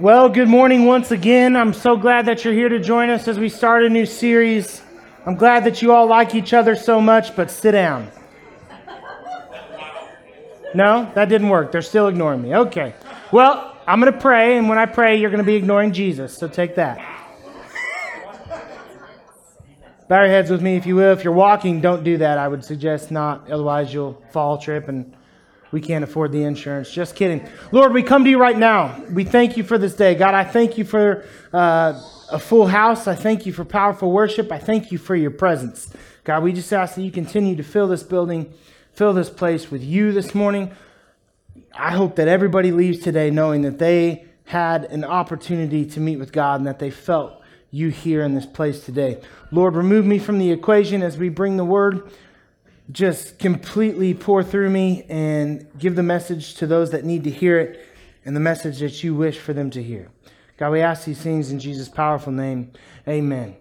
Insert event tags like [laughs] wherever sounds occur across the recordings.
Well, good morning once again. I'm so glad that you're here to join us as we start a new series. I'm glad that you all like each other so much, but sit down. No, that didn't work. They're still ignoring me. Okay. Well, I'm going to pray, and when I pray, you're going to be ignoring Jesus. So take that. Bow your heads with me, if you will. If you're walking, don't do that. I would suggest not. Otherwise, you'll fall, trip, and we can't afford the insurance. Just kidding. Lord, we come to you right now. We thank you for this day. God, I thank you for uh, a full house. I thank you for powerful worship. I thank you for your presence. God, we just ask that you continue to fill this building, fill this place with you this morning. I hope that everybody leaves today knowing that they had an opportunity to meet with God and that they felt you here in this place today. Lord, remove me from the equation as we bring the word just completely pour through me and give the message to those that need to hear it and the message that you wish for them to hear. God, we ask these things in Jesus' powerful name. Amen.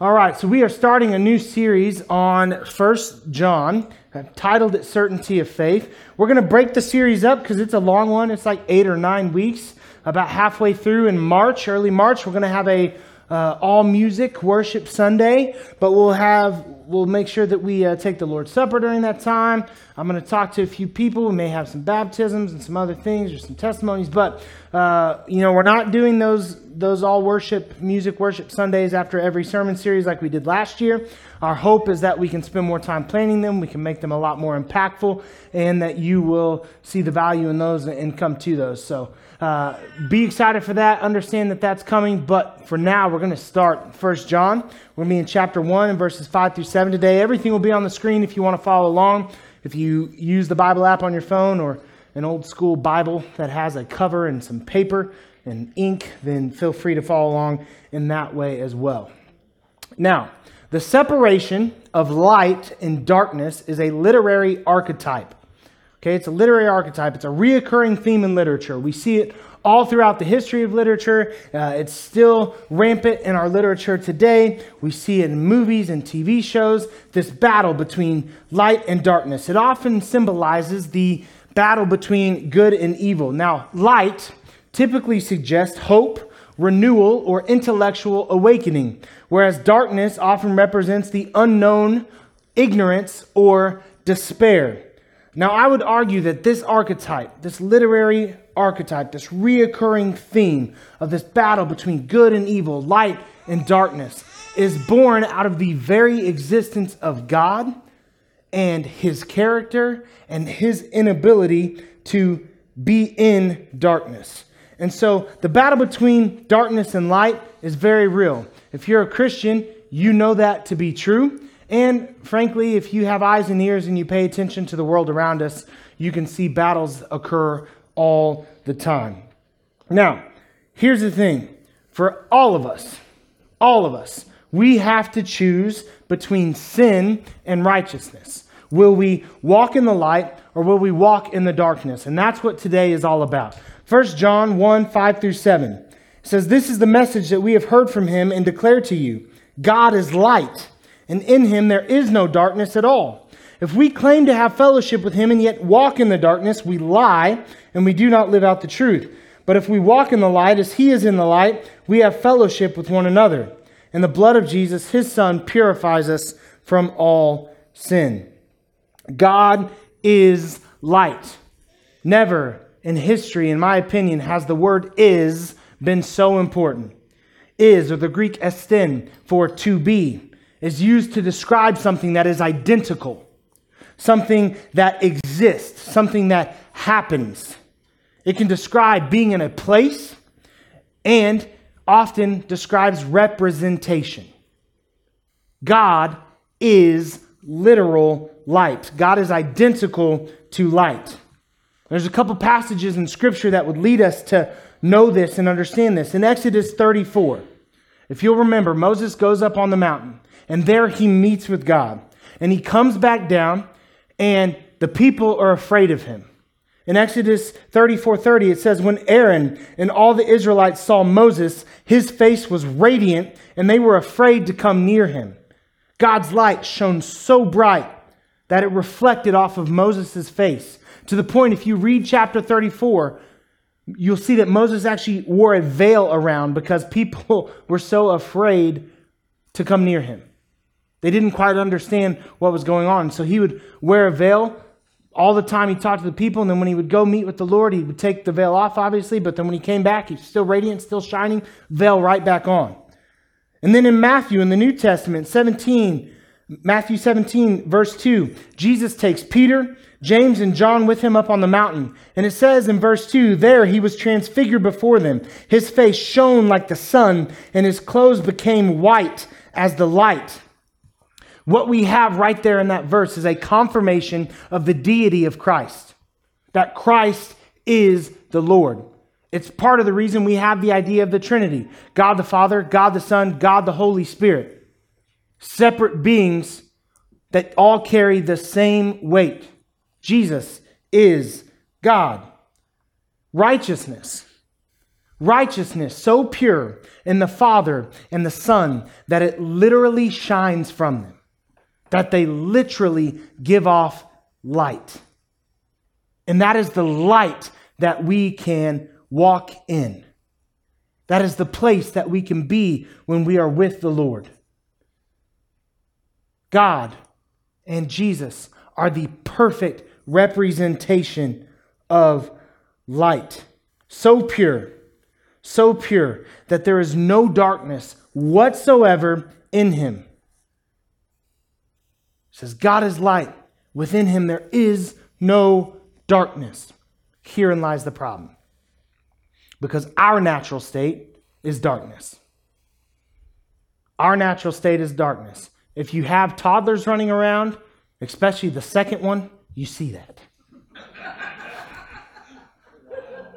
All right, so we are starting a new series on First John. I've titled it Certainty of Faith. We're going to break the series up because it's a long one. It's like eight or nine weeks. About halfway through in March, early March, we're going to have a uh, all music worship Sunday, but we'll have we'll make sure that we uh, take the Lord's Supper during that time. I'm going to talk to a few people. We may have some baptisms and some other things or some testimonies, but uh, you know we're not doing those those all worship music worship Sundays after every sermon series like we did last year. Our hope is that we can spend more time planning them, we can make them a lot more impactful, and that you will see the value in those and come to those. So uh, be excited for that. Understand that that's coming. But for now, we're going to start First John. We're going to be in chapter 1 and verses 5 through 7 today. Everything will be on the screen if you want to follow along. If you use the Bible app on your phone or an old school Bible that has a cover and some paper and ink, then feel free to follow along in that way as well. Now, the separation of light and darkness is a literary archetype. Okay, it's a literary archetype. It's a reoccurring theme in literature. We see it all throughout the history of literature. Uh, it's still rampant in our literature today. We see it in movies and TV shows. This battle between light and darkness. It often symbolizes the battle between good and evil. Now, light typically suggests hope, renewal, or intellectual awakening, whereas darkness often represents the unknown, ignorance, or despair. Now, I would argue that this archetype, this literary archetype, this reoccurring theme of this battle between good and evil, light and darkness, is born out of the very existence of God and his character and his inability to be in darkness. And so the battle between darkness and light is very real. If you're a Christian, you know that to be true. And frankly, if you have eyes and ears and you pay attention to the world around us, you can see battles occur all the time. Now, here's the thing for all of us, all of us, we have to choose between sin and righteousness. Will we walk in the light or will we walk in the darkness? And that's what today is all about. 1 John 1 5 through 7 says, This is the message that we have heard from him and declare to you God is light and in him there is no darkness at all. If we claim to have fellowship with him and yet walk in the darkness, we lie and we do not live out the truth. But if we walk in the light as he is in the light, we have fellowship with one another. And the blood of Jesus, his son, purifies us from all sin. God is light. Never in history, in my opinion, has the word is been so important. Is, or the Greek estin, for to be is used to describe something that is identical, something that exists, something that happens. It can describe being in a place and often describes representation. God is literal light. God is identical to light. There's a couple passages in Scripture that would lead us to know this and understand this. In Exodus 34, if you'll remember, Moses goes up on the mountain and there he meets with God. And he comes back down, and the people are afraid of him. In Exodus 34 30, it says, When Aaron and all the Israelites saw Moses, his face was radiant, and they were afraid to come near him. God's light shone so bright that it reflected off of Moses' face. To the point, if you read chapter 34, you'll see that Moses actually wore a veil around because people [laughs] were so afraid to come near him. They didn't quite understand what was going on. So he would wear a veil all the time. He talked to the people, and then when he would go meet with the Lord, he would take the veil off, obviously. But then when he came back, he's still radiant, still shining, veil right back on. And then in Matthew, in the New Testament, 17, Matthew 17, verse 2, Jesus takes Peter, James, and John with him up on the mountain. And it says in verse 2, there he was transfigured before them. His face shone like the sun, and his clothes became white as the light. What we have right there in that verse is a confirmation of the deity of Christ, that Christ is the Lord. It's part of the reason we have the idea of the Trinity God the Father, God the Son, God the Holy Spirit. Separate beings that all carry the same weight. Jesus is God. Righteousness. Righteousness so pure in the Father and the Son that it literally shines from them that they literally give off light. And that is the light that we can walk in. That is the place that we can be when we are with the Lord. God and Jesus are the perfect representation of light. So pure, so pure that there is no darkness whatsoever in him says, God is light. Within him there is no darkness. Herein lies the problem. Because our natural state is darkness. Our natural state is darkness. If you have toddlers running around, especially the second one, you see that.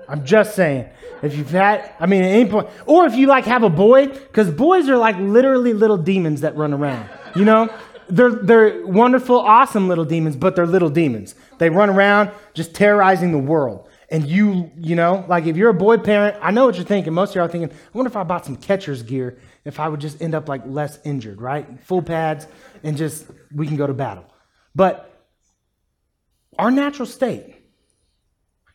I'm just saying. If you've had, I mean, at any point, or if you like have a boy, because boys are like literally little demons that run around, you know? they're, they're wonderful, awesome little demons, but they're little demons. They run around just terrorizing the world. And you, you know, like if you're a boy parent, I know what you're thinking. Most of you are thinking, I wonder if I bought some catcher's gear, if I would just end up like less injured, right? Full pads, and just we can go to battle. But our natural state,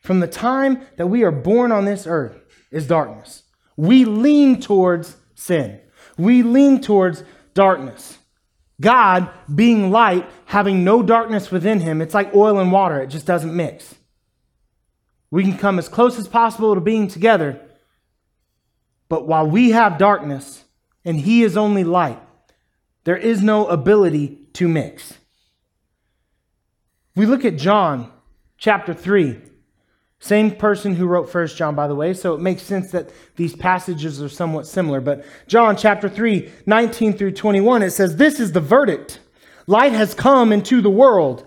from the time that we are born on this earth, is darkness. We lean towards sin. We lean towards darkness. God being light, having no darkness within him, it's like oil and water, it just doesn't mix. We can come as close as possible to being together, but while we have darkness and he is only light, there is no ability to mix. We look at John chapter 3. Same person who wrote First John, by the way, so it makes sense that these passages are somewhat similar. But John chapter 3, 19 through 21, it says, This is the verdict. Light has come into the world,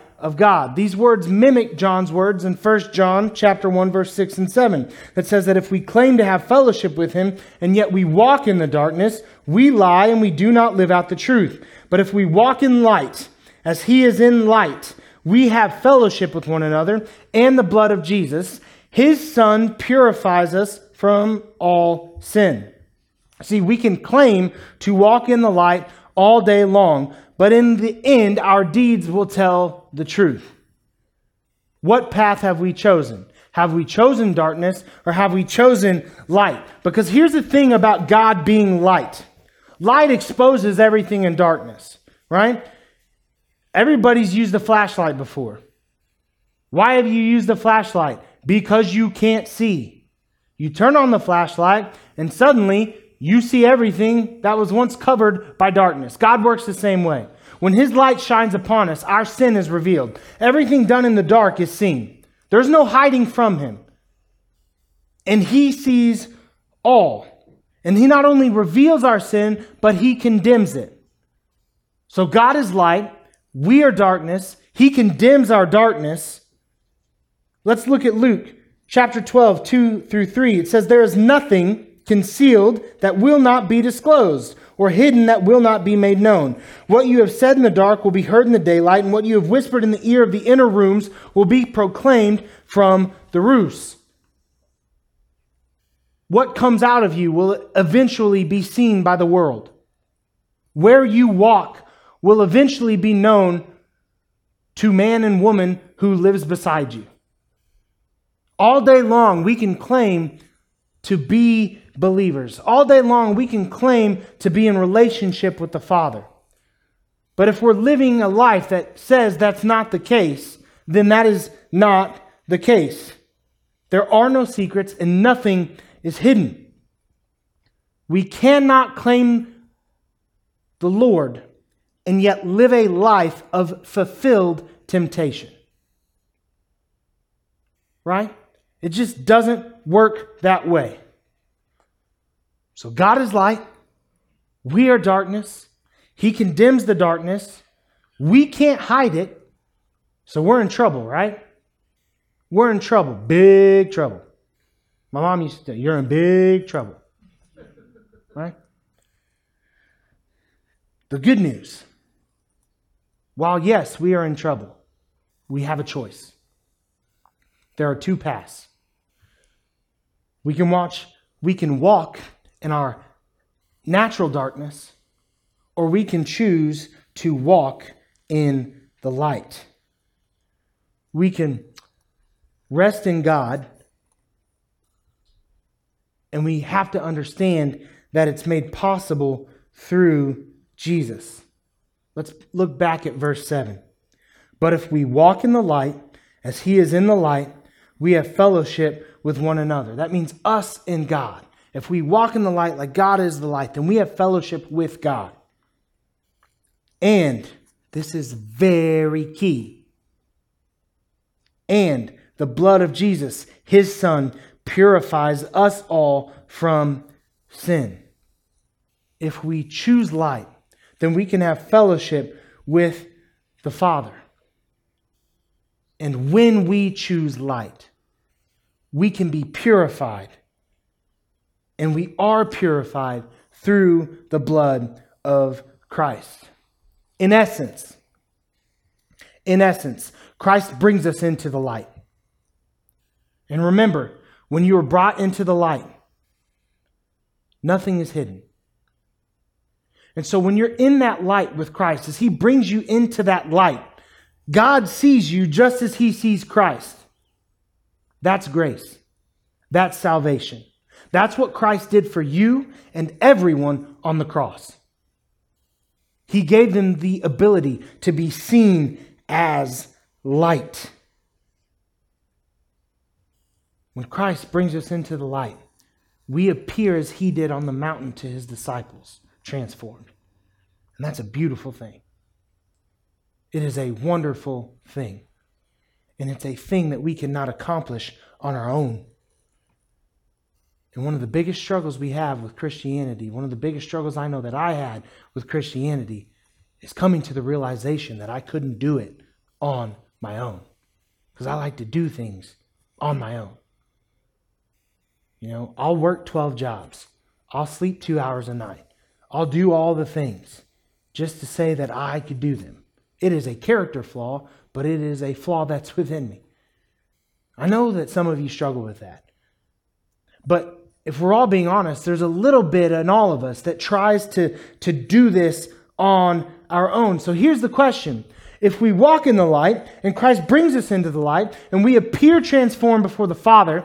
of God. These words mimic John's words in 1 John chapter 1 verse 6 and 7 that says that if we claim to have fellowship with him and yet we walk in the darkness, we lie and we do not live out the truth. But if we walk in light as he is in light, we have fellowship with one another and the blood of Jesus, his son purifies us from all sin. See, we can claim to walk in the light all day long, but in the end, our deeds will tell the truth. What path have we chosen? Have we chosen darkness or have we chosen light? Because here's the thing about God being light light exposes everything in darkness, right? Everybody's used a flashlight before. Why have you used a flashlight? Because you can't see. You turn on the flashlight, and suddenly you see everything that was once covered by darkness. God works the same way. When his light shines upon us, our sin is revealed. Everything done in the dark is seen. There's no hiding from him. And he sees all. And he not only reveals our sin, but he condemns it. So God is light. We are darkness. He condemns our darkness. Let's look at Luke chapter 12, 2 through 3. It says, There is nothing concealed that will not be disclosed, or hidden that will not be made known. What you have said in the dark will be heard in the daylight, and what you have whispered in the ear of the inner rooms will be proclaimed from the roofs. What comes out of you will eventually be seen by the world. Where you walk will eventually be known to man and woman who lives beside you. All day long, we can claim to be believers. All day long, we can claim to be in relationship with the Father. But if we're living a life that says that's not the case, then that is not the case. There are no secrets and nothing is hidden. We cannot claim the Lord and yet live a life of fulfilled temptation. Right? It just doesn't work that way. So God is light. We are darkness. He condemns the darkness. We can't hide it. So we're in trouble, right? We're in trouble. Big trouble. My mom used to say, You're in big trouble. Right? The good news while, yes, we are in trouble, we have a choice. There are two paths. We can watch, we can walk in our natural darkness, or we can choose to walk in the light. We can rest in God, and we have to understand that it's made possible through Jesus. Let's look back at verse 7. But if we walk in the light, as he is in the light, we have fellowship with one another. That means us and God. If we walk in the light like God is the light, then we have fellowship with God. And this is very key. And the blood of Jesus, his son, purifies us all from sin. If we choose light, then we can have fellowship with the Father. And when we choose light, we can be purified. And we are purified through the blood of Christ. In essence, in essence, Christ brings us into the light. And remember, when you are brought into the light, nothing is hidden. And so when you're in that light with Christ, as He brings you into that light, God sees you just as He sees Christ. That's grace. That's salvation. That's what Christ did for you and everyone on the cross. He gave them the ability to be seen as light. When Christ brings us into the light, we appear as he did on the mountain to his disciples transformed. And that's a beautiful thing. It is a wonderful thing. And it's a thing that we cannot accomplish on our own. And one of the biggest struggles we have with Christianity, one of the biggest struggles I know that I had with Christianity, is coming to the realization that I couldn't do it on my own. Because I like to do things on my own. You know, I'll work 12 jobs, I'll sleep two hours a night. I'll do all the things just to say that I could do them. It is a character flaw, but it is a flaw that's within me. I know that some of you struggle with that. But if we're all being honest, there's a little bit in all of us that tries to, to do this on our own. So here's the question. If we walk in the light and Christ brings us into the light and we appear transformed before the Father,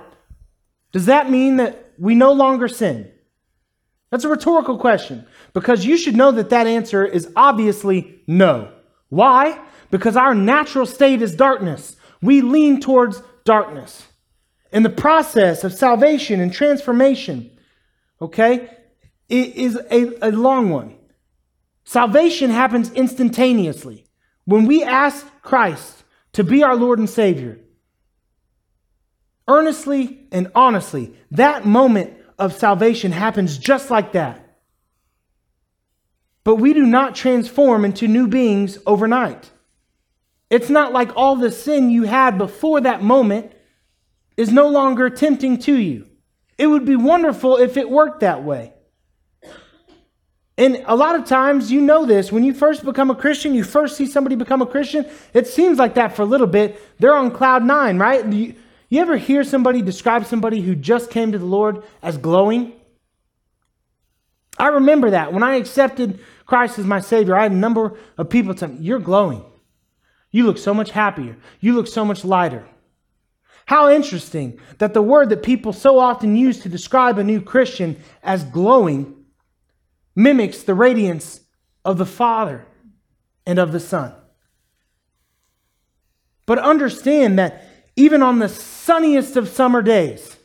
does that mean that we no longer sin? That's a rhetorical question because you should know that that answer is obviously no. Why? Because our natural state is darkness. We lean towards darkness. And the process of salvation and transformation, okay, is a, a long one. Salvation happens instantaneously. When we ask Christ to be our Lord and Savior, earnestly and honestly, that moment of salvation happens just like that. But we do not transform into new beings overnight. It's not like all the sin you had before that moment is no longer tempting to you. It would be wonderful if it worked that way. And a lot of times, you know this, when you first become a Christian, you first see somebody become a Christian, it seems like that for a little bit. They're on cloud nine, right? You, you ever hear somebody describe somebody who just came to the Lord as glowing? I remember that. When I accepted Christ as my Savior, I had a number of people tell me, You're glowing. You look so much happier. You look so much lighter. How interesting that the word that people so often use to describe a new Christian as glowing mimics the radiance of the Father and of the Son. But understand that even on the sunniest of summer days,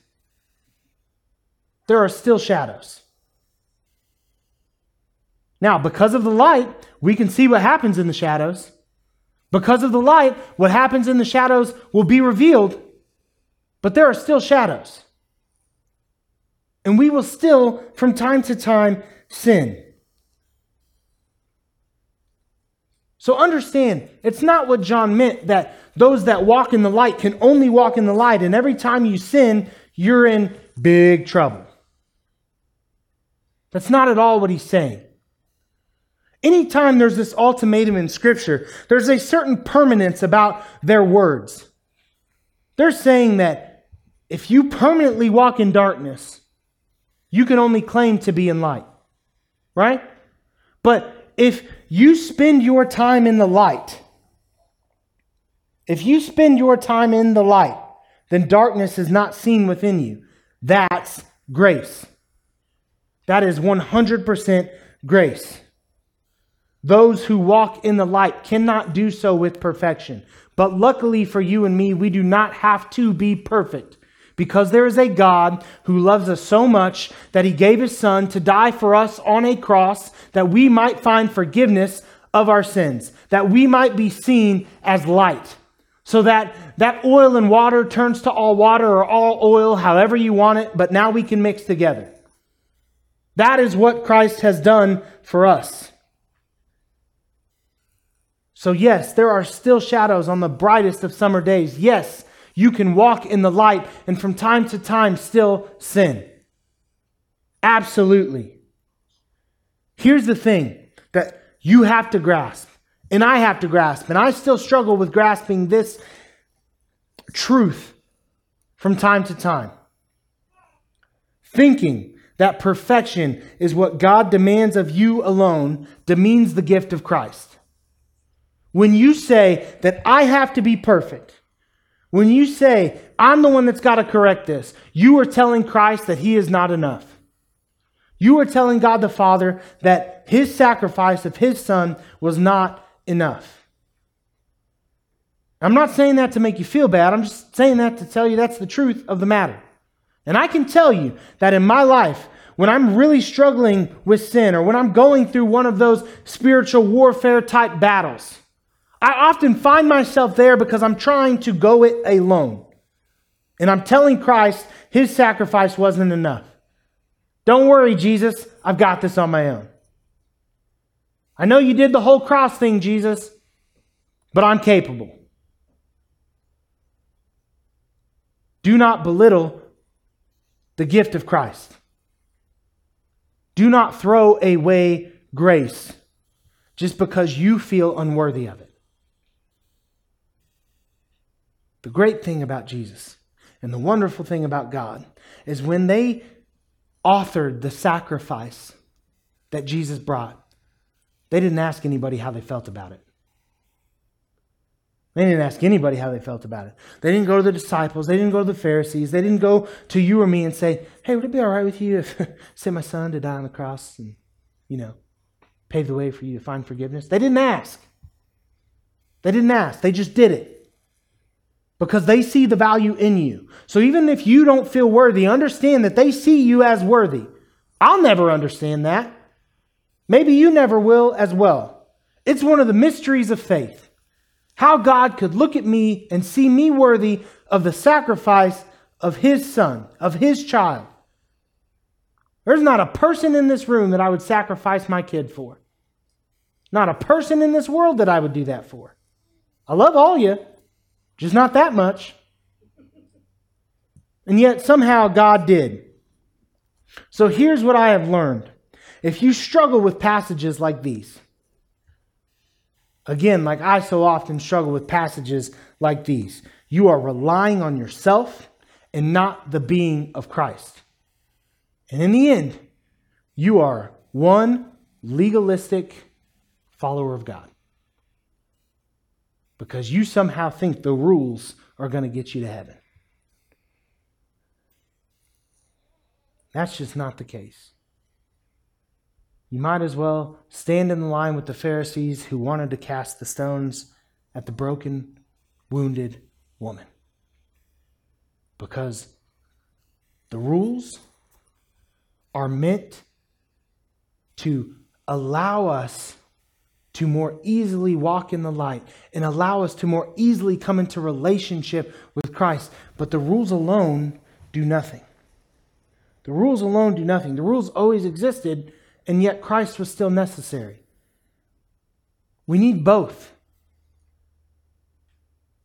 there are still shadows. Now, because of the light, we can see what happens in the shadows. Because of the light, what happens in the shadows will be revealed, but there are still shadows. And we will still, from time to time, sin. So understand, it's not what John meant that those that walk in the light can only walk in the light, and every time you sin, you're in big trouble. That's not at all what he's saying. Anytime there's this ultimatum in Scripture, there's a certain permanence about their words. They're saying that if you permanently walk in darkness, you can only claim to be in light, right? But if you spend your time in the light, if you spend your time in the light, then darkness is not seen within you. That's grace. That is 100% grace. Those who walk in the light cannot do so with perfection. But luckily for you and me, we do not have to be perfect because there is a God who loves us so much that he gave his son to die for us on a cross that we might find forgiveness of our sins, that we might be seen as light. So that that oil and water turns to all water or all oil, however you want it, but now we can mix together. That is what Christ has done for us. So, yes, there are still shadows on the brightest of summer days. Yes, you can walk in the light and from time to time still sin. Absolutely. Here's the thing that you have to grasp, and I have to grasp, and I still struggle with grasping this truth from time to time. Thinking that perfection is what God demands of you alone demeans the gift of Christ. When you say that I have to be perfect, when you say I'm the one that's got to correct this, you are telling Christ that he is not enough. You are telling God the Father that his sacrifice of his son was not enough. I'm not saying that to make you feel bad. I'm just saying that to tell you that's the truth of the matter. And I can tell you that in my life, when I'm really struggling with sin or when I'm going through one of those spiritual warfare type battles, I often find myself there because I'm trying to go it alone. And I'm telling Christ his sacrifice wasn't enough. Don't worry, Jesus, I've got this on my own. I know you did the whole cross thing, Jesus, but I'm capable. Do not belittle the gift of Christ. Do not throw away grace just because you feel unworthy of it. The great thing about Jesus and the wonderful thing about God is when they authored the sacrifice that Jesus brought, they didn't ask anybody how they felt about it. They didn't ask anybody how they felt about it. They didn't go to the disciples. They didn't go to the Pharisees. They didn't go to you or me and say, hey, would it be all right with you if [laughs] send my son to die on the cross and, you know, pave the way for you to find forgiveness? They didn't ask. They didn't ask. They just did it because they see the value in you. So even if you don't feel worthy, understand that they see you as worthy. I'll never understand that. Maybe you never will as well. It's one of the mysteries of faith. How God could look at me and see me worthy of the sacrifice of his son, of his child. There's not a person in this room that I would sacrifice my kid for. Not a person in this world that I would do that for. I love all you. Just not that much. And yet somehow God did. So here's what I have learned. If you struggle with passages like these, again, like I so often struggle with passages like these, you are relying on yourself and not the being of Christ. And in the end, you are one legalistic follower of God. Because you somehow think the rules are going to get you to heaven. That's just not the case. You might as well stand in the line with the Pharisees who wanted to cast the stones at the broken, wounded woman. Because the rules are meant to allow us to more easily walk in the light and allow us to more easily come into relationship with Christ. But the rules alone do nothing. The rules alone do nothing. The rules always existed, and yet Christ was still necessary. We need both.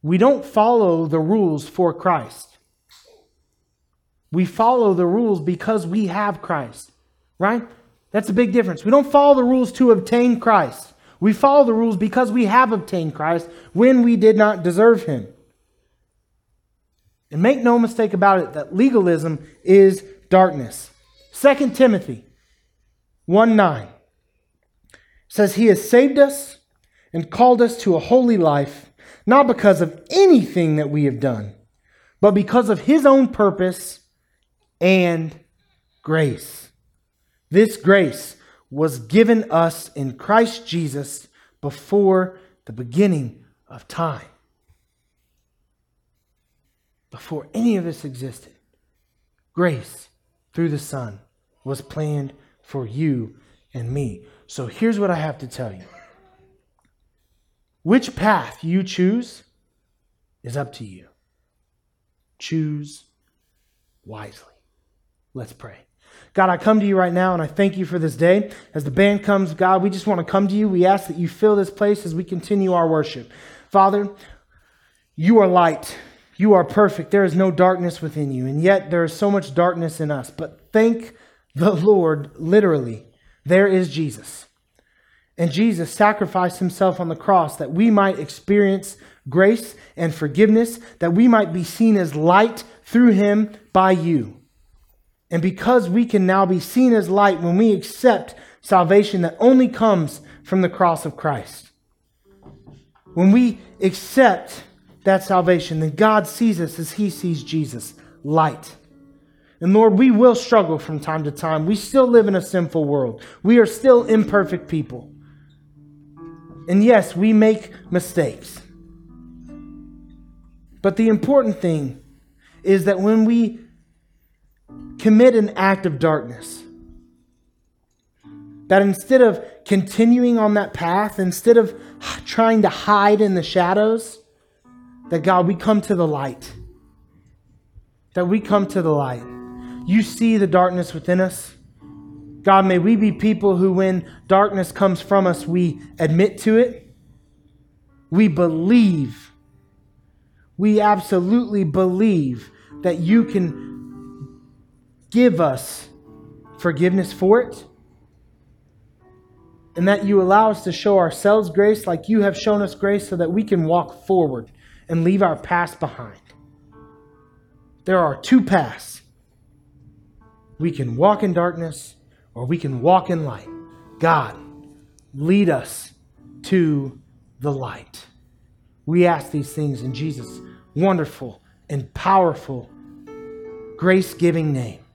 We don't follow the rules for Christ. We follow the rules because we have Christ, right? That's a big difference. We don't follow the rules to obtain Christ. We follow the rules because we have obtained Christ when we did not deserve him. And make no mistake about it that legalism is darkness. 2 Timothy 1 9 says, He has saved us and called us to a holy life, not because of anything that we have done, but because of His own purpose and grace. This grace was given us in Christ Jesus before the beginning of time. Before any of this existed, grace through the Son was planned for you and me. So here's what I have to tell you which path you choose is up to you. Choose wisely. Let's pray. God, I come to you right now and I thank you for this day. As the band comes, God, we just want to come to you. We ask that you fill this place as we continue our worship. Father, you are light. You are perfect. There is no darkness within you. And yet there is so much darkness in us. But thank the Lord, literally, there is Jesus. And Jesus sacrificed himself on the cross that we might experience grace and forgiveness, that we might be seen as light through him by you. And because we can now be seen as light when we accept salvation that only comes from the cross of Christ, when we accept that salvation, then God sees us as He sees Jesus light. And Lord, we will struggle from time to time. We still live in a sinful world. We are still imperfect people. And yes, we make mistakes. But the important thing is that when we commit an act of darkness. That instead of continuing on that path, instead of trying to hide in the shadows, that God, we come to the light. That we come to the light. You see the darkness within us. God, may we be people who, when darkness comes from us, we admit to it. We believe. We absolutely believe that you can give us forgiveness for it. And that you allow us to show ourselves grace like you have shown us grace so that we can walk forward and leave our past behind. There are two paths. We can walk in darkness or we can walk in light. God, lead us to the light. We ask these things in Jesus' wonderful and powerful, grace giving name.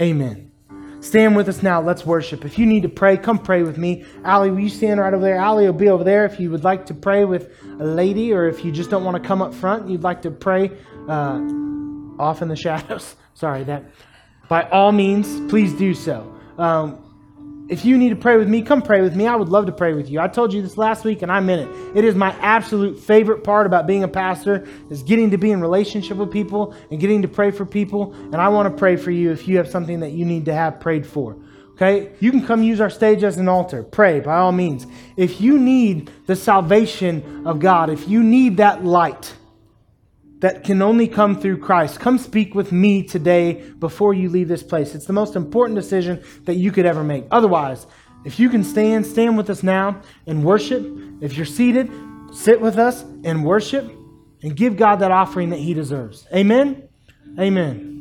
Amen. Stand with us now. Let's worship. If you need to pray, come pray with me. Allie, will you stand right over there? Allie will be over there if you would like to pray with a lady or if you just don't want to come up front, you'd like to pray uh, off in the [laughs] shadows. Sorry, that. By all means, please do so. Um, if you need to pray with me, come pray with me. I would love to pray with you. I told you this last week and I meant it. It is my absolute favorite part about being a pastor is getting to be in relationship with people and getting to pray for people. And I want to pray for you if you have something that you need to have prayed for. Okay? You can come use our stage as an altar. Pray by all means. If you need the salvation of God, if you need that light, that can only come through Christ. Come speak with me today before you leave this place. It's the most important decision that you could ever make. Otherwise, if you can stand, stand with us now and worship. If you're seated, sit with us and worship and give God that offering that He deserves. Amen. Amen.